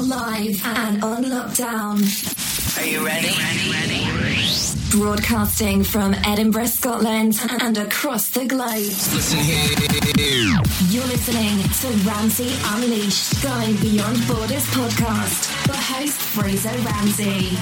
are live and on lockdown. Are you ready? Ready, ready. Broadcasting from Edinburgh, Scotland and across the globe. Listen here. You're listening to Ramsey Unleashed, Going Beyond Borders podcast. The host, Fraser Ramsey.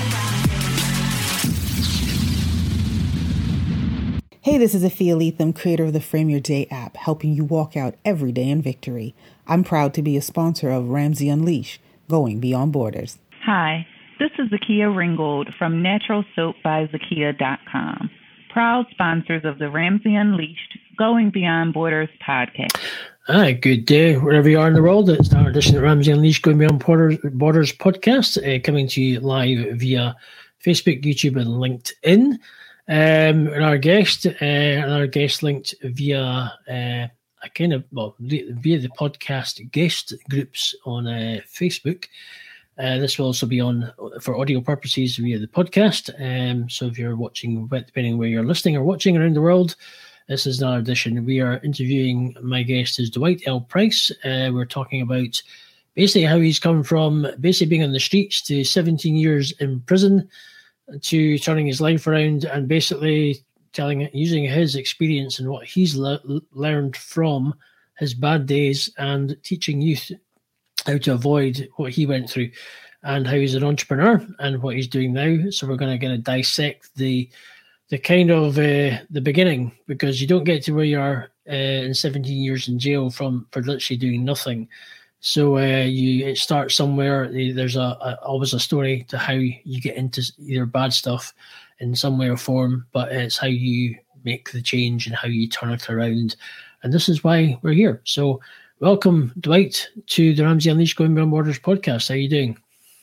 Hey, this is Afia Lethem, creator of the Frame Your Day app, helping you walk out every day in victory. I'm proud to be a sponsor of Ramsey Unleash, going beyond borders. Hi, this is Zakia Ringgold from NaturalSoapByZakia.com, proud sponsors of the Ramsey Unleashed, Going Beyond Borders podcast. Hi, good day wherever you are in the world. It's our edition of Ramsey Unleashed Going Beyond Borders, Borders podcast, uh, coming to you live via Facebook, YouTube, and LinkedIn. Um, and our guest, uh, and our guest linked via uh, a kind of well via the podcast guest groups on uh, Facebook. Uh, this will also be on for audio purposes via the podcast. Um, so if you're watching, depending where you're listening or watching around the world, this is another edition. We are interviewing my guest is Dwight L. Price. Uh, we're talking about basically how he's come from basically being on the streets to 17 years in prison to turning his life around and basically telling it using his experience and what he's le- learned from his bad days and teaching youth how to avoid what he went through and how he's an entrepreneur and what he's doing now. So we're going to kind of dissect the the kind of uh, the beginning because you don't get to where you are uh, in 17 years in jail from for literally doing nothing. So uh, you start somewhere. There's a, a, always a story to how you get into either bad stuff in some way or form, but it's how you make the change and how you turn it around. And this is why we're here. So welcome, Dwight, to the Ramsey Unleashed Going Beyond Borders podcast. How are you doing?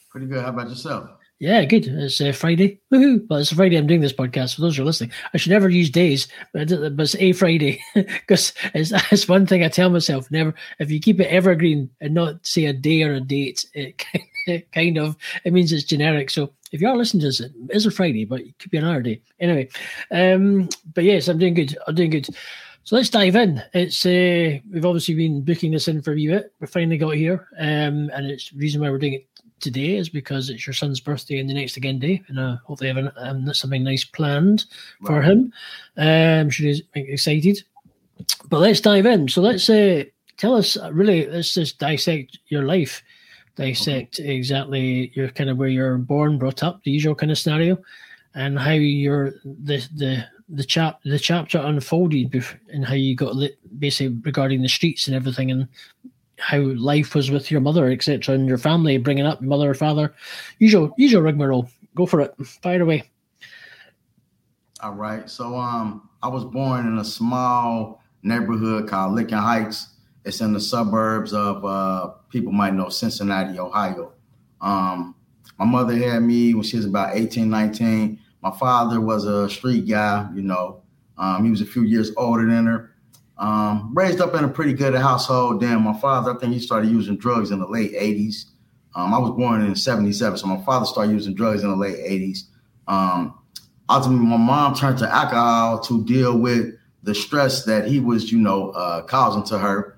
Pretty good. How about yourself? Yeah, good. It's uh, Friday. Woohoo! Well, it's Friday. I'm doing this podcast. For those who are listening, I should never use days, but, it's a Friday because it's, it's one thing I tell myself: never. If you keep it evergreen and not say a day or a date, it, it kind of it means it's generic. So if you are listening to this, it is a Friday, but it could be another day. Anyway, um, but yes, I'm doing good. I'm doing good. So let's dive in. It's uh, we've obviously been booking this in for a wee bit. We finally got here, um, and it's the reason why we're doing it today is because it's your son's birthday and the next again day, and I hope they have an, um, something nice planned for him. Um, I'm sure he's excited. But let's dive in. So let's uh, tell us uh, really. Let's just dissect your life, dissect okay. exactly your kind of where you're born, brought up, the usual kind of scenario, and how your the the the chap the chapter unfolded and how you got lit basically regarding the streets and everything and how life was with your mother, etc., and your family, bringing up mother or father. Usual, usual rigmarole. Go for it. Fire away. All right. So, um, I was born in a small neighborhood called Lincoln Heights. It's in the suburbs of uh, people might know Cincinnati, Ohio. Um, my mother had me when she was about 18, 19. My father was a street guy, you know. Um, he was a few years older than her. Um, raised up in a pretty good household. Then my father, I think he started using drugs in the late 80s. Um, I was born in 77, so my father started using drugs in the late 80s. Um, ultimately, my mom turned to alcohol to deal with the stress that he was, you know, uh, causing to her.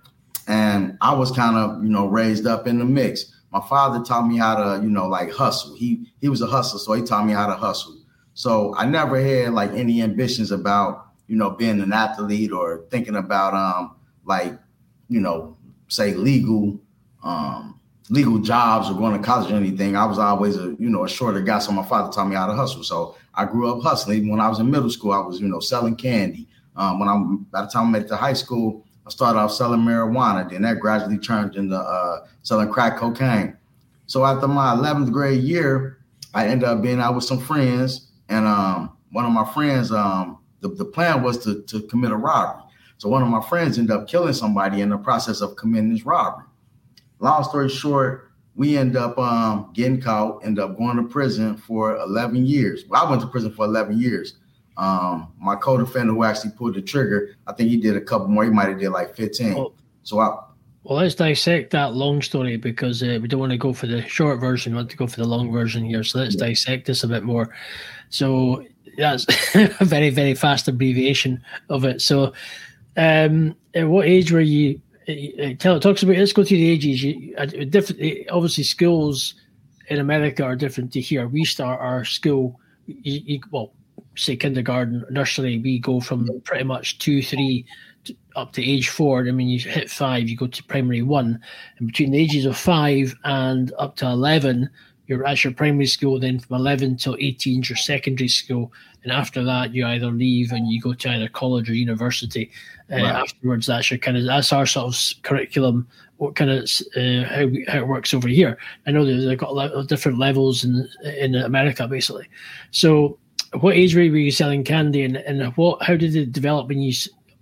And I was kind of, you know, raised up in the mix. My father taught me how to, you know, like hustle. He he was a hustler, so he taught me how to hustle. So I never had like any ambitions about you know, being an athlete or thinking about um like, you know, say legal um legal jobs or going to college or anything. I was always a, you know, a shorter guy. So my father taught me how to hustle. So I grew up hustling. Even when I was in middle school, I was, you know, selling candy. Um, when I'm by the time I made it to high school, I started off selling marijuana. Then that gradually turned into uh, selling crack cocaine. So after my 11th grade year, I ended up being out with some friends, and um, one of my friends um, the, the plan was to, to commit a robbery. So one of my friends ended up killing somebody in the process of committing this robbery. Long story short, we end up um, getting caught, end up going to prison for 11 years. Well, I went to prison for 11 years. Um, my co-defendant who actually pulled the trigger, I think he did a couple more. He might have did like 15. Well, so I. Well, let's dissect that long story because uh, we don't want to go for the short version. We want to go for the long version here. So let's yeah. dissect this a bit more. So that's a very very fast abbreviation of it. So, um, at what age were you uh, tell it talks about let's go through the ages. You, uh, different, uh, obviously, schools in America are different to here. We start our school, you, you, well, say kindergarten, nursery. We go from pretty much two, three, to, up to age four. I mean, you hit five, you go to primary one, and between the ages of five and up to eleven, you're at your primary school. Then from eleven till eighteen, your secondary school, and after that, you either leave and you go to either college or university. Uh. Afterwards, that's your kind of that's our sort of curriculum. What kind of uh, how how it works over here? I know they've got a lot of different levels in in America, basically. So, what age were you selling candy, and, and what how did it develop when you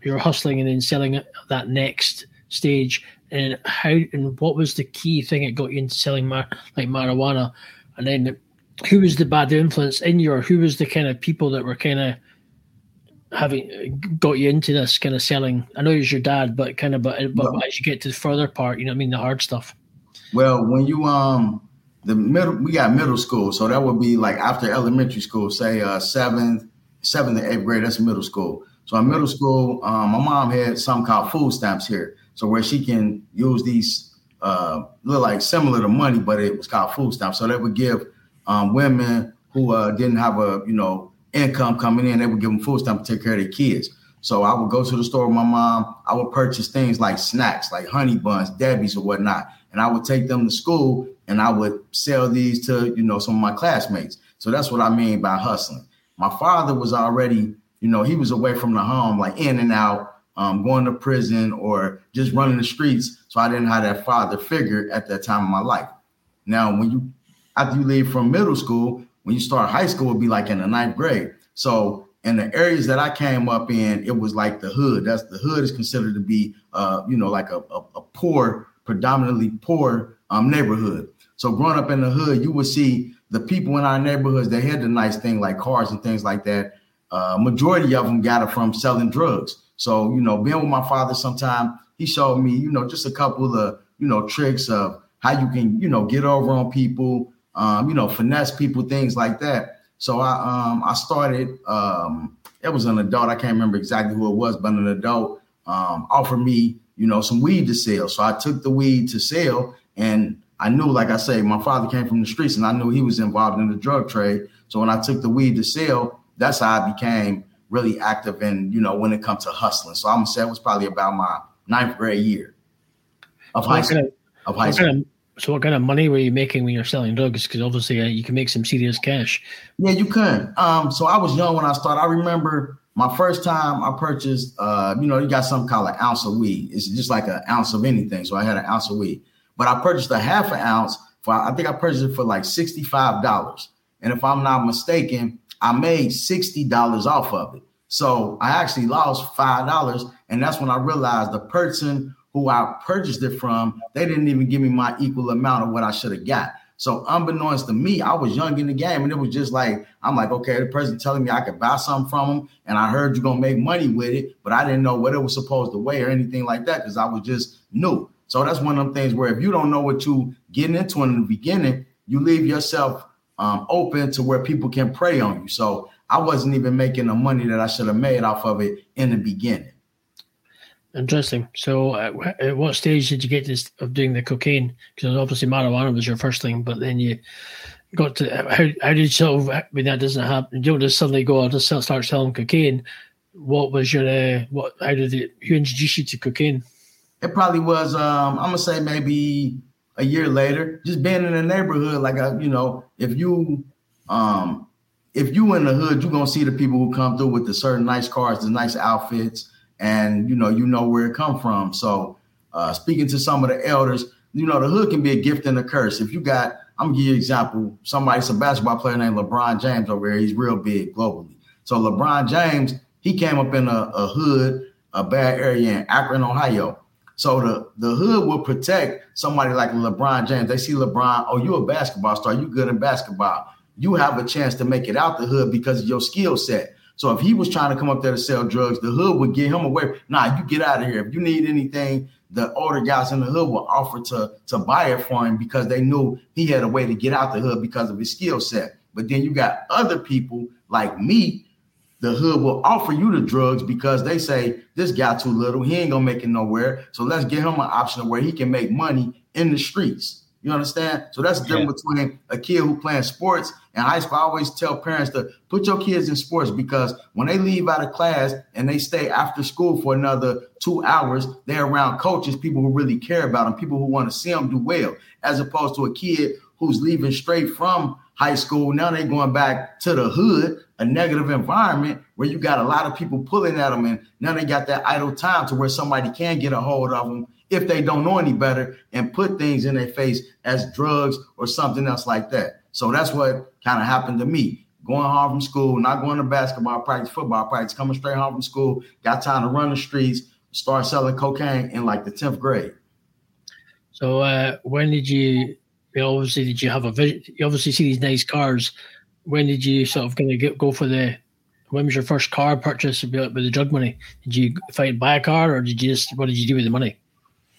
you're hustling and then selling that next stage? And how and what was the key thing that got you into selling mar- like marijuana? And then who was the bad influence in you, or who was the kind of people that were kind of having got you into this kind of selling? I know it was your dad, but kind of, but, but well, as you get to the further part, you know, I mean, the hard stuff. Well, when you um the middle, we got middle school, so that would be like after elementary school, say uh seventh, seventh and eighth grade. That's middle school. So in middle school, um, my mom had something called food stamps here, so where she can use these uh look like similar to money, but it was called food stamps. So that would give um, women who uh, didn't have a you know income coming in, they would give them food stamps to take care of their kids. So I would go to the store with my mom. I would purchase things like snacks, like honey buns, Debbie's, or whatnot, and I would take them to school and I would sell these to you know some of my classmates. So that's what I mean by hustling. My father was already, you know, he was away from the home, like in and out, um, going to prison or just running the streets. So I didn't have that father figure at that time of my life. Now, when you after you leave from middle school, when you start high school, it'd be like in the ninth grade. So in the areas that I came up in, it was like the hood. That's the hood is considered to be, uh, you know, like a, a, a poor, predominantly poor um, neighborhood. So growing up in the hood, you would see the people in our neighborhoods. They had the nice thing like cars and things like that. Uh, majority of them got it from selling drugs. So you know, being with my father, sometime he showed me, you know, just a couple of you know tricks of how you can, you know, get over on people, um, you know, finesse people, things like that. So I um, I started. Um, it was an adult. I can't remember exactly who it was, but an adult um, offered me, you know, some weed to sell. So I took the weed to sell, and I knew, like I say, my father came from the streets, and I knew he was involved in the drug trade. So when I took the weed to sell, that's how I became really active in, you know, when it comes to hustling. So I'm gonna say it was probably about my ninth grade year of high school. Of high school. So, what kind of money were you making when you're selling drugs? Because obviously, uh, you can make some serious cash. Yeah, you can. Um, so I was young when I started. I remember my first time I purchased. Uh, you know, you got something called an ounce of weed. It's just like an ounce of anything. So I had an ounce of weed, but I purchased a half an ounce for. I think I purchased it for like sixty five dollars. And if I'm not mistaken, I made sixty dollars off of it. So I actually lost five dollars, and that's when I realized the person who I purchased it from, they didn't even give me my equal amount of what I should have got. So unbeknownst to me, I was young in the game, and it was just like I'm like, okay, the person telling me I could buy something from them, and I heard you're gonna make money with it, but I didn't know what it was supposed to weigh or anything like that because I was just new. So that's one of them things where if you don't know what you getting into in the beginning, you leave yourself um, open to where people can prey on you. So I wasn't even making the money that I should have made off of it in the beginning. Interesting. So, uh, at what stage did you get this of doing the cocaine? Because obviously marijuana was your first thing, but then you got to how how did you sort of when that doesn't happen? You don't just suddenly go, I'll just start selling cocaine. What was your uh, what? How did it? Who introduced you to cocaine? It probably was. Um, I'm gonna say maybe a year later. Just being in the neighborhood, like a, uh, you know, if you um if you in the hood, you're gonna see the people who come through with the certain nice cars, the nice outfits and you know you know where it come from. So uh, speaking to some of the elders, you know the hood can be a gift and a curse. If you got, I'm gonna give you an example. Somebody's a basketball player named LeBron James over here. He's real big globally. So LeBron James, he came up in a, a hood, a bad area in Akron, Ohio. So the, the hood will protect somebody like LeBron James. They see LeBron, oh, you're a basketball star, you good in basketball. You have a chance to make it out the hood because of your skill set. So if he was trying to come up there to sell drugs, the hood would get him away. Nah, you get out of here. If you need anything, the older guys in the hood will offer to to buy it for him because they knew he had a way to get out the hood because of his skill set. But then you got other people like me the hood will offer you the drugs because they say this guy too little, he ain't gonna make it nowhere. So let's give him an option where he can make money in the streets. You understand? So that's the difference between a kid who playing sports and high school. I always tell parents to put your kids in sports because when they leave out of class and they stay after school for another two hours, they're around coaches, people who really care about them, people who want to see them do well, as opposed to a kid who's leaving straight from high school. Now they're going back to the hood, a negative environment where you got a lot of people pulling at them, and now they got that idle time to where somebody can get a hold of them if they don't know any better and put things in their face as drugs or something else like that. So that's what kind of happened to me. Going home from school, not going to basketball practice, football practice, coming straight home from school, got time to run the streets, start selling cocaine in like the 10th grade. So uh, when did you, obviously, did you have a vision? You obviously see these nice cars. When did you sort of kind of go for the, when was your first car purchase with the drug money? Did you find buy a car or did you just, what did you do with the money?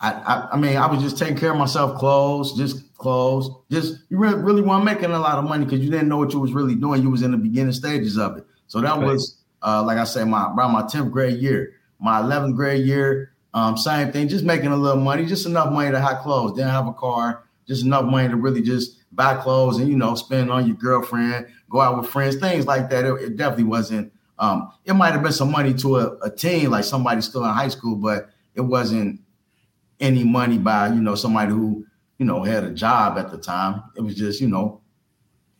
I, I, I, mean, I was just taking care of myself, clothes, just clothes. Just you really, really weren't making a lot of money because you didn't know what you was really doing. You was in the beginning stages of it. So that right. was, uh, like I said, my around my tenth grade year, my eleventh grade year, um, same thing. Just making a little money, just enough money to have clothes. Didn't have a car, just enough money to really just buy clothes and you know spend on your girlfriend, go out with friends, things like that. It, it definitely wasn't. Um, it might have been some money to a, a teen, like somebody still in high school, but it wasn't any money by you know somebody who you know had a job at the time. It was just you know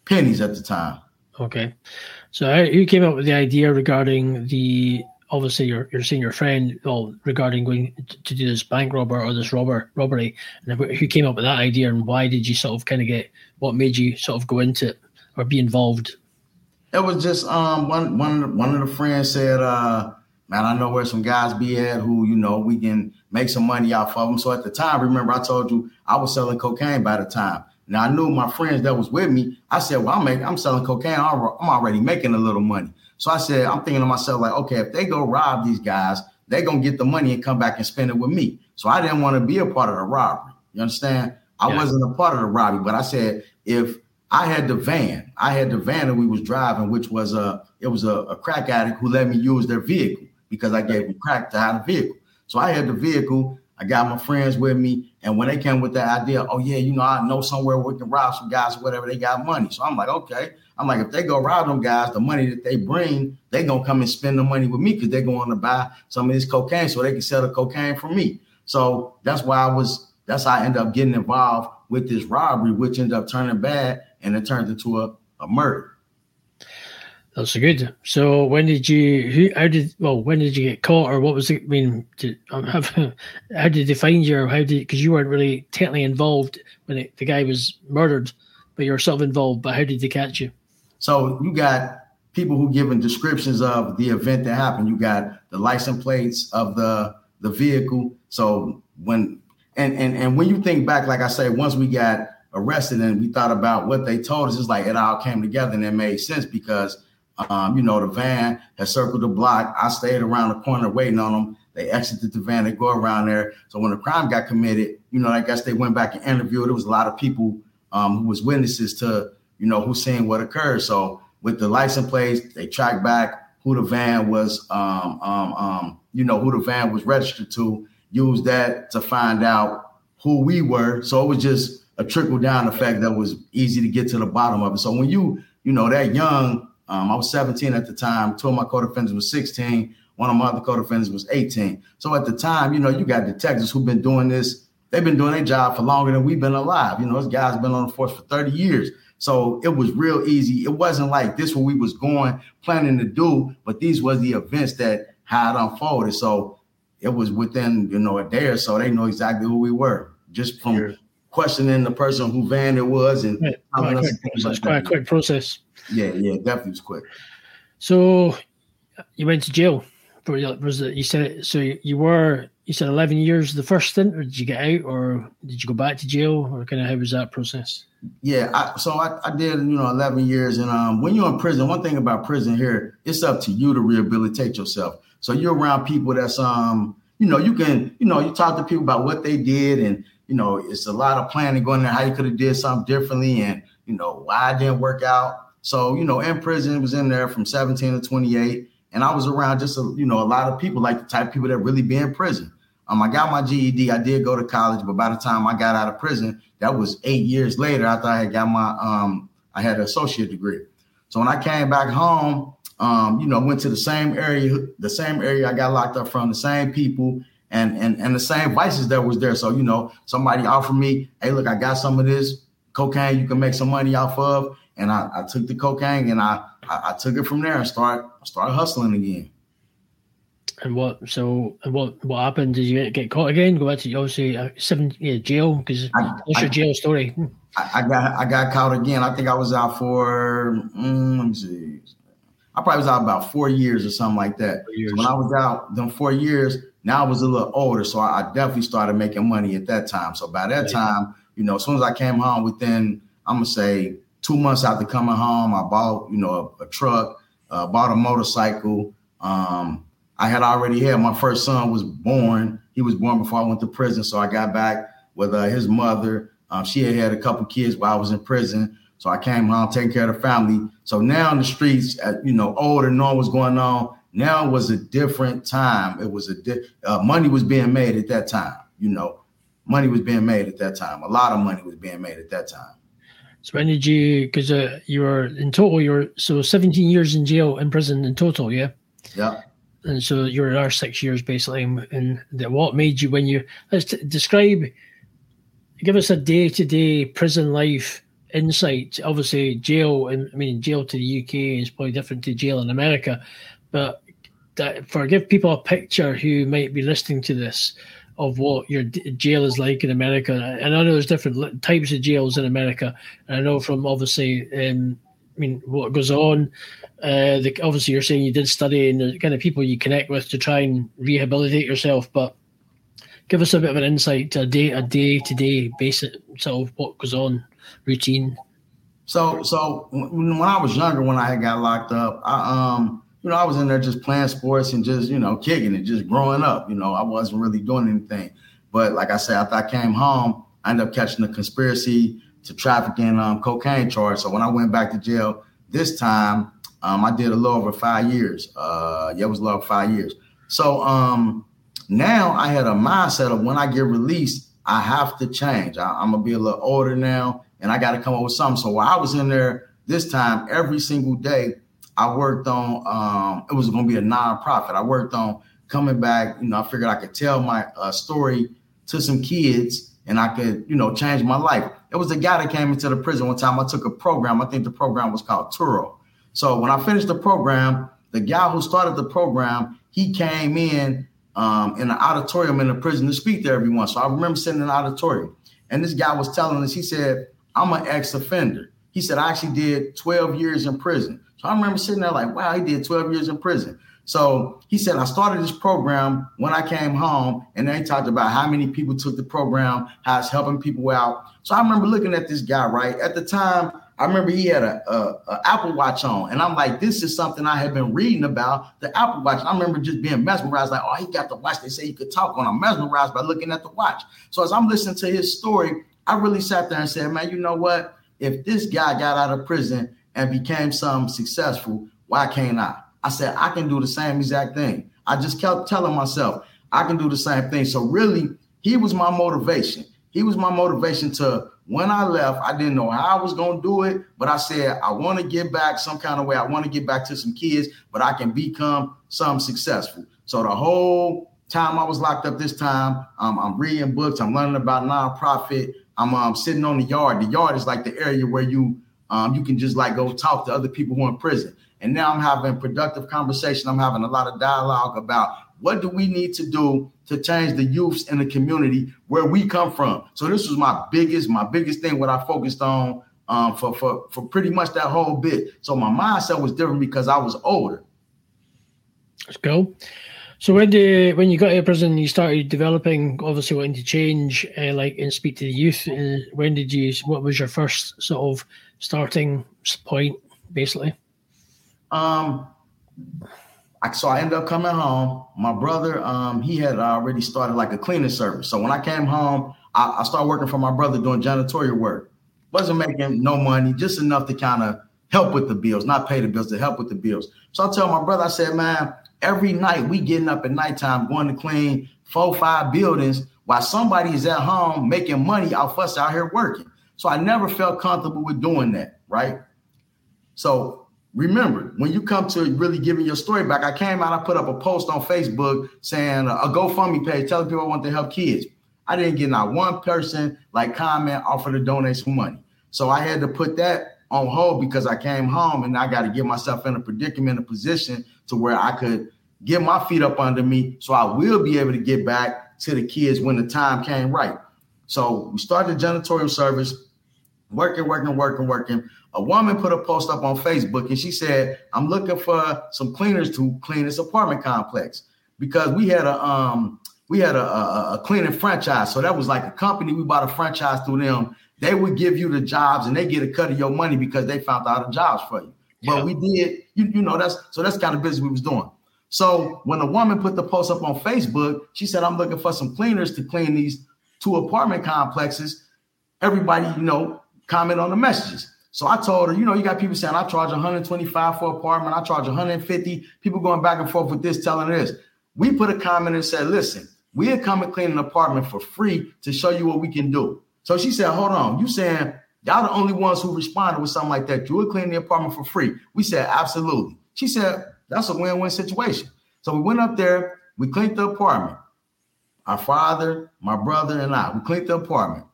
pennies at the time. Okay, so you came up with the idea regarding the obviously you're you're seeing your friend well regarding going to do this bank robber or this robber robbery, and who came up with that idea and why did you sort of kind of get what made you sort of go into it or be involved? It was just um one one one of the friends said uh man, I know where some guys be at who, you know, we can make some money off of them. So at the time, remember I told you I was selling cocaine by the time. Now I knew my friends that was with me. I said, well, I'm making, I'm selling cocaine. I'm already making a little money. So I said, I'm thinking to myself, like, okay, if they go rob these guys, they're gonna get the money and come back and spend it with me. So I didn't want to be a part of the robbery. You understand? I yeah. wasn't a part of the robbery, but I said if I had the van, I had the van that we was driving, which was a it was a, a crack addict who let me use their vehicle because I gave him crack to have a vehicle. So I had the vehicle. I got my friends with me. And when they came with that idea, oh, yeah, you know, I know somewhere we can rob some guys or whatever, they got money. So I'm like, okay. I'm like, if they go rob them guys, the money that they bring, they going to come and spend the money with me because they're going to buy some of this cocaine so they can sell the cocaine for me. So that's why I was, that's how I ended up getting involved with this robbery, which ended up turning bad and it turned into a, a murder. That's good. So when did you? Who? How did? Well, when did you get caught, or what was it? Mean, um, have, how did they find you, or how did? Because you weren't really technically involved when it, the guy was murdered, but you're self involved. But how did they catch you? So you got people who giving descriptions of the event that happened. You got the license plates of the the vehicle. So when and and and when you think back, like I say, once we got arrested and we thought about what they told us, it's like it all came together and it made sense because um, you know, the van had circled the block. I stayed around the corner waiting on them. They exited the van. They go around there. So when the crime got committed, you know, I guess they went back and interviewed. There was a lot of people um, who was witnesses to, you know, who seen what occurred. So with the license plates, they tracked back who the van was, um, um, um, you know, who the van was registered to. Used that to find out who we were. So it was just a trickle down effect that was easy to get to the bottom of it. So when you, you know, that young um, I was 17 at the time. Two of my co-defendants was 16. One of my other co-defendants was 18. So at the time, you know, you got detectives who've been doing this. They've been doing their job for longer than we've been alive. You know, this guy's been on the force for 30 years. So it was real easy. It wasn't like this what we was going planning to do, but these was the events that had unfolded. So it was within, you know, a day or so. They know exactly who we were just from sure. questioning the person who van it was and right. quite, quick, quite a quick process. Yeah, yeah, definitely was quick. So you went to jail for was it? You said so. You were you said eleven years the first stint, or did you get out, or did you go back to jail, or kind of how was that process? Yeah, I, so I, I did you know eleven years, and um, when you're in prison, one thing about prison here, it's up to you to rehabilitate yourself. So you're around people that's um, you know, you can you know you talk to people about what they did, and you know it's a lot of planning going there, how you could have did something differently, and you know why it didn't work out So, you know, in prison, was in there from 17 to 28. And I was around just, a, you know, a lot of people, like the type of people that really be in prison. Um, I got my GED. I did go to college, but by the time I got out of prison, that was eight years later after I had got my, um, I had an associate degree. So when I came back home, um, you know, went to the same area, the same area I got locked up from, the same people, and and and the same vices that was there. So you know, somebody offered me, hey, look, I got some of this cocaine you can make some money off of, and I, I took the cocaine and I, I, I took it from there and start start hustling again. And what? So, and what? What happened? Did you get caught again? Go back to obviously uh, seven yeah, jail because what's your jail story? I, I, got I got caught again. I think I was out for mm, let me see. I probably was out about four years or something like that. So when I was out, them four years, now I was a little older, so I, I definitely started making money at that time. So by that right. time, you know, as soon as I came home, within I'm gonna say two months after coming home, I bought you know a, a truck, uh, bought a motorcycle. Um, I had already had my first son was born. He was born before I went to prison, so I got back with uh, his mother. Um, she had had a couple kids while I was in prison, so I came home taking care of the family. So now in the streets, uh, you know, older, knowing what's going on. Now was a different time. It was a di- uh, money was being made at that time. You know, money was being made at that time. A lot of money was being made at that time. So when did you? Because uh, you were in total, you were so 17 years in jail, in prison in total, yeah. Yeah and so you were there six years basically. And the, what made you when you let's t- describe, give us a day to day prison life insight. Obviously, jail and I mean jail to the UK is probably different to jail in America, but that, for give people a picture who might be listening to this of what your jail is like in America. And I know there's different types of jails in America. And I know from obviously, um, I mean, what goes on uh, the, obviously, you're saying you did study and the kind of people you connect with to try and rehabilitate yourself, but give us a bit of an insight to a day, a day to day basis, sort of what goes on, routine. So, so when I was younger, when I got locked up, I um, you know, I was in there just playing sports and just you know kicking it, just growing up. You know, I wasn't really doing anything. But like I said, after I came home, I ended up catching a conspiracy to trafficking um, cocaine charge. So when I went back to jail this time, um, I did a little over five years. Uh, yeah, it was a little over five years. So um, now I had a mindset of when I get released, I have to change. I, am gonna be a little older now, and I got to come up with something. So while I was in there this time, every single day, I worked on. Um, it was gonna be a nonprofit. I worked on coming back. You know, I figured I could tell my uh, story to some kids, and I could, you know, change my life. It was a guy that came into the prison one time. I took a program. I think the program was called Turo so when I finished the program, the guy who started the program, he came in um, in the auditorium in the prison to speak to everyone. So I remember sitting in the auditorium, and this guy was telling us, he said, I'm an ex-offender. He said, I actually did 12 years in prison. I remember sitting there like, wow, he did 12 years in prison. So he said, I started this program when I came home, and they talked about how many people took the program, how it's helping people out. So I remember looking at this guy, right? At the time, I remember he had a, a, a, Apple Watch on, and I'm like, this is something I had been reading about the Apple Watch. I remember just being mesmerized, like, oh, he got the watch. They say he could talk on. I'm mesmerized by looking at the watch. So as I'm listening to his story, I really sat there and said, man, you know what? If this guy got out of prison and became some successful, why can't I? I said I can do the same exact thing. I just kept telling myself I can do the same thing. So really, he was my motivation. He was my motivation to when I left, I didn't know how I was going to do it, but I said, I want to get back some kind of way. I want to get back to some kids, but I can become some successful. So the whole time I was locked up this time, um, I'm reading books, I'm learning about nonprofit. I'm um, sitting on the yard. The yard is like the area where you um, you can just like go talk to other people who are in prison. And now I'm having productive conversation. I'm having a lot of dialogue about what do we need to do to change the youths in the community where we come from? So this was my biggest, my biggest thing. What I focused on um, for for for pretty much that whole bit. So my mindset was different because I was older. Let's go. So when the when you got out of prison, you started developing, obviously wanting to change, uh, like and speak to the youth. Uh, when did you? What was your first sort of starting point, basically? Um, so I ended up coming home. My brother, um, he had already started like a cleaning service. So when I came home, I, I started working for my brother doing janitorial work. Wasn't making no money, just enough to kind of help with the bills, not pay the bills, to help with the bills. So I tell my brother, I said, man, every night we getting up at nighttime going to clean four, five buildings while somebody is at home making money off us out here working. So I never felt comfortable with doing that, right? So remember, when you come to really giving your story back, I came out, I put up a post on Facebook saying uh, a GoFundMe page telling people I want to help kids. I didn't get not one person like comment offer to donate some money. So I had to put that on hold because I came home and I got to get myself in a predicament, a position to where I could get my feet up under me so I will be able to get back to the kids when the time came right. So we started the janitorial service, working, working, working, working. A woman put a post up on Facebook and she said, I'm looking for some cleaners to clean this apartment complex because we had a um we had a, a, a cleaning franchise. So that was like a company. We bought a franchise through them. They would give you the jobs and they get a cut of your money because they found out the jobs for you. But yeah. we did, you, you know, that's so that's kind of business we was doing. So when a woman put the post up on Facebook, she said, I'm looking for some cleaners to clean these two apartment complexes. Everybody, you know, comment on the messages. So I told her, you know, you got people saying I charge 125 for apartment, I charge 150. People going back and forth with this, telling this. We put a comment and said, listen, we'll come and clean an apartment for free to show you what we can do. So she said, hold on, you saying y'all the only ones who responded with something like that. You would clean the apartment for free. We said, absolutely. She said, that's a win-win situation. So we went up there, we cleaned the apartment. Our father, my brother, and I, we cleaned the apartment.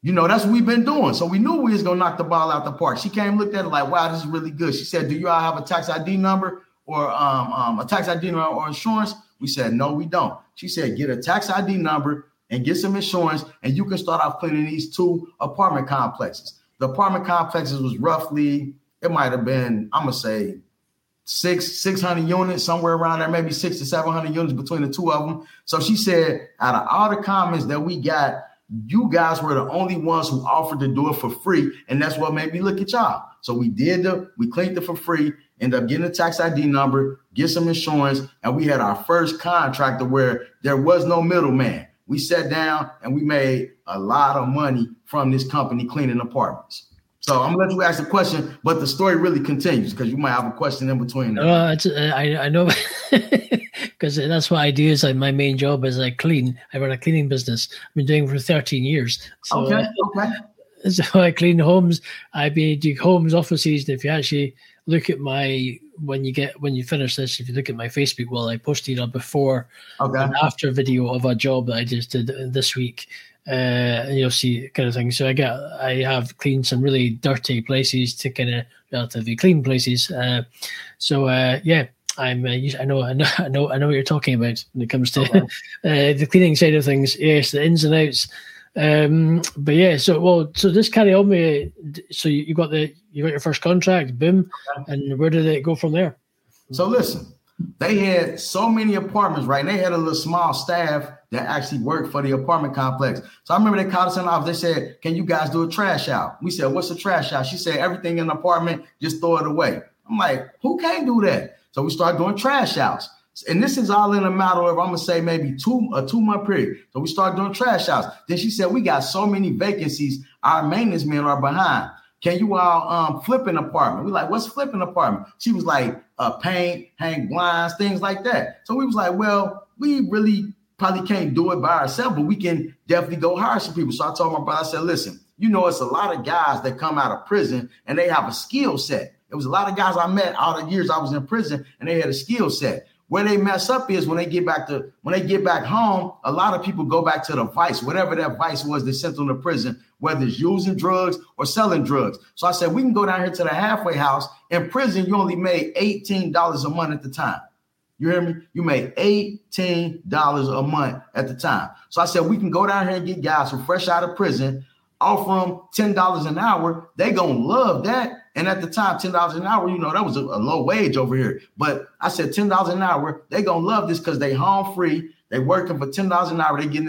You know, that's what we've been doing. So we knew we was gonna knock the ball out the park. She came, looked at it like, wow, this is really good. She said, Do you all have a tax ID number or um, um, a tax ID number or insurance? We said, No, we don't. She said, Get a tax ID number and get some insurance, and you can start off cleaning these two apartment complexes. The apartment complexes was roughly, it might have been, I'm gonna say six, 600 units, somewhere around there, maybe six to 700 units between the two of them. So she said, out of all the comments that we got, you guys were the only ones who offered to do it for free. And that's what made me look at y'all. So we did the, we cleaned it for free, end up getting a tax ID number, get some insurance, and we had our first contractor where there was no middleman. We sat down and we made a lot of money from this company cleaning apartments. So I'm gonna let you ask the question, but the story really continues because you might have a question in between. Uh, I I know because that's what I do. Is like my main job is I clean. I run a cleaning business. I've been doing for 13 years. So, okay. Okay. So I clean homes. I be do homes, offices. And if you actually look at my when you get when you finish this, if you look at my Facebook wall, I posted a before okay. and after video of a job that I just did this week. Uh, and you'll see kind of thing. So I get I have cleaned some really dirty places to kind of relatively clean places. Uh, so uh, yeah, I'm. Uh, I know. I know. I know. I know what you're talking about when it comes to okay. uh, the cleaning side of things. Yes, the ins and outs. Um, but yeah, so well, so this carry on me. So you, you got the you got your first contract, boom, and where did it go from there? So listen, they had so many apartments, right? And they had a little small staff that actually worked for the apartment complex. So I remember they called us in the office. They said, "Can you guys do a trash out?" We said, "What's a trash out?" She said, "Everything in the apartment, just throw it away." I'm like, "Who can't do that?" So we started doing trash outs. And this is all in a matter of, I'm gonna say maybe two a two month period. So we started doing trash outs. Then she said, We got so many vacancies, our maintenance men are behind. Can you all um, flip an apartment? We like, what's flipping apartment? She was like, uh, paint, hang blinds, things like that. So we was like, well, we really probably can't do it by ourselves, but we can definitely go hire some people. So I told my brother, I said, listen, you know, it's a lot of guys that come out of prison and they have a skill set. It was a lot of guys I met all the years I was in prison, and they had a skill set. Where they mess up is when they get back to when they get back home. A lot of people go back to the vice, whatever that vice was they sent them to prison, whether it's using drugs or selling drugs. So I said we can go down here to the halfway house. In prison, you only made eighteen dollars a month at the time. You hear me? You made eighteen dollars a month at the time. So I said we can go down here and get guys who fresh out of prison, offer them ten dollars an hour. They gonna love that and at the time, ten dollars an hour, you know, that was a, a, low wage over here. But I said ten dollars an hour, they gonna love this because they home free. They working for ten dollars an hour. They getting